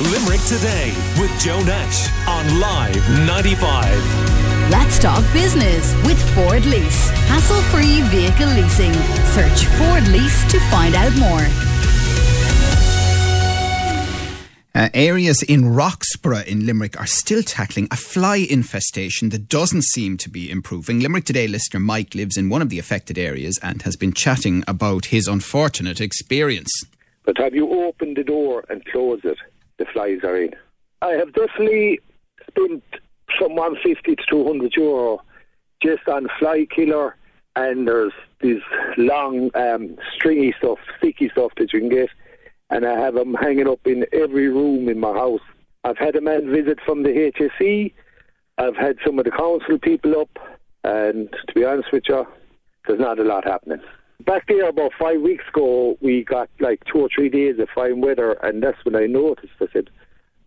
Limerick Today with Joe Nash on Live 95. Let's talk business with Ford Lease. Hassle free vehicle leasing. Search Ford Lease to find out more. Uh, areas in Roxboro in Limerick are still tackling a fly infestation that doesn't seem to be improving. Limerick Today listener Mike lives in one of the affected areas and has been chatting about his unfortunate experience. But have you opened the door and closed it? The flies are in. I have definitely spent from 150 to 200 euro just on fly killer, and there's these long, um, stringy stuff, sticky stuff that you can get and I have them hanging up in every room in my house. I've had a man visit from the HSE. I've had some of the council people up, and to be honest with you, there's not a lot happening. Back there about five weeks ago, we got like two or three days of fine weather, and that's when I noticed. I said,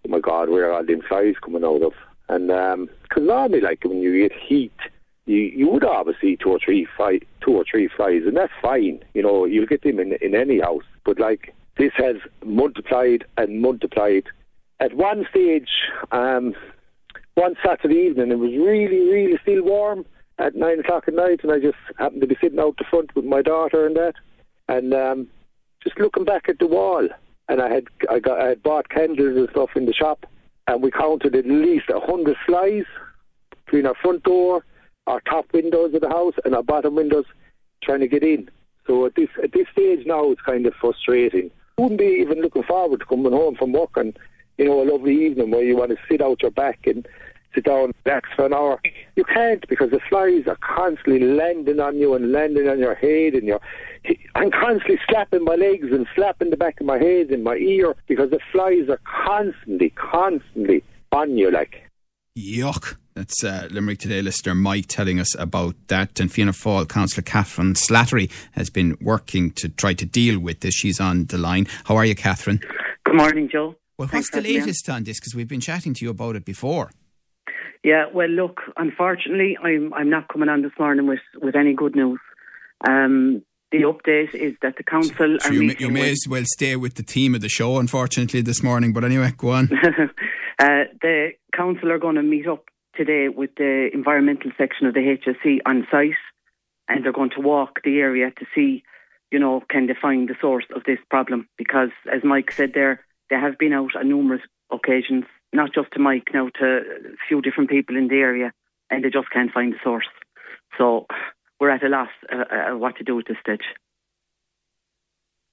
"Oh my God, where are all them flies coming out of?" And because um, normally, like when you get heat, you you would obviously two or three fly, two or three flies, and that's fine. You know, you'll get them in in any house, but like this has multiplied and multiplied. At one stage, um, one Saturday evening, it was really, really still warm at nine o'clock at night, and I just happened to be sitting out the front with my daughter and that, and um, just looking back at the wall. And I had I got I had bought candles and stuff in the shop, and we counted at least a hundred flies between our front door, our top windows of the house, and our bottom windows, trying to get in. So at this at this stage now, it's kind of frustrating wouldn't be even looking forward to coming home from work and, you know, a lovely evening where you want to sit out your back and sit down and relax for an hour. You can't because the flies are constantly landing on you and landing on your head and your I'm constantly slapping my legs and slapping the back of my head and my ear because the flies are constantly, constantly on you like. Yuck. That's uh, Limerick Today listener Mike telling us about that. And Fianna Fáil Councillor Catherine Slattery has been working to try to deal with this. She's on the line. How are you, Catherine? Good morning, Joe. Well, Thanks what's the latest on this? Because we've been chatting to you about it before. Yeah, well, look, unfortunately, I'm I'm not coming on this morning with, with any good news. Um, the update is that the council so are you, may, you may as well stay with the theme of the show, unfortunately, this morning. But anyway, go on. uh, the council are going to meet up today with the environmental section of the HSE on site, and they're going to walk the area to see, you know, can they find the source of this problem? Because, as Mike said there, they have been out on numerous occasions, not just to Mike, now to a few different people in the area, and they just can't find the source. So we're at a loss uh, uh, what to do at this stage.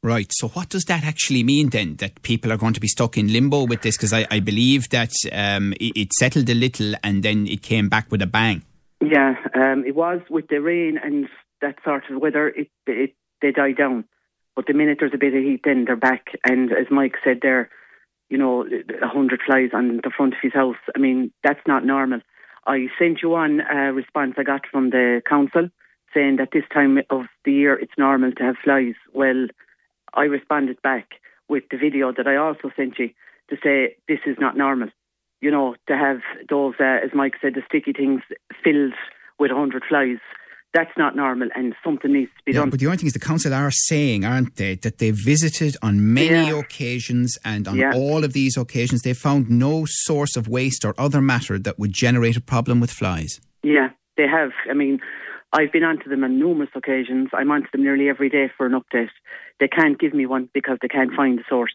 Right. So, what does that actually mean then? That people are going to be stuck in limbo with this? Because I, I, believe that um, it, it, settled a little and then it came back with a bang. Yeah, um, it was with the rain and that sort of weather. It, it they die down, but the minute there's a bit of heat, then they're back. And as Mike said there, you know, a hundred flies on the front of his house. I mean, that's not normal. I sent you on a response I got from the council saying that this time of the year it's normal to have flies. Well I responded back with the video that I also sent you to say this is not normal. You know, to have those, uh, as Mike said, the sticky things filled with a 100 flies. That's not normal and something needs to be yeah, done. But the only thing is, the council are saying, aren't they, that they visited on many yeah. occasions and on yeah. all of these occasions they found no source of waste or other matter that would generate a problem with flies. Yeah, they have. I mean, I've been onto them on numerous occasions. I'm onto them nearly every day for an update. They can't give me one because they can't find the source.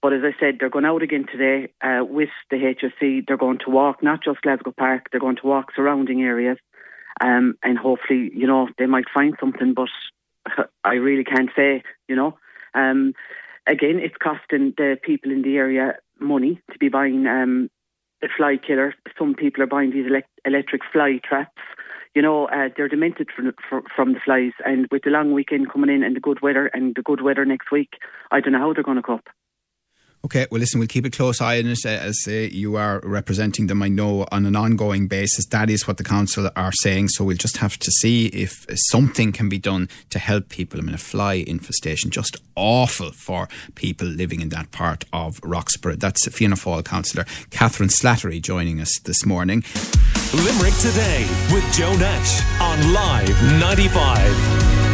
But as I said, they're going out again today uh, with the HSE. They're going to walk not just Glasgow Park, they're going to walk surrounding areas. Um, and hopefully, you know, they might find something, but I really can't say, you know. Um, again, it's costing the people in the area money to be buying um, the fly killer. Some people are buying these elect- electric fly traps you know, uh, they're demented from, from the flies. And with the long weekend coming in and the good weather and the good weather next week, I don't know how they're going to cope. Okay, well, listen, we'll keep a close eye on it uh, as uh, you are representing them. I know on an ongoing basis. That is what the council are saying. So we'll just have to see if something can be done to help people. I mean, a fly infestation, just awful for people living in that part of Roxboro. That's Fianna Fáil councillor Catherine Slattery joining us this morning. Limerick Today with Joe Nash on Live 95.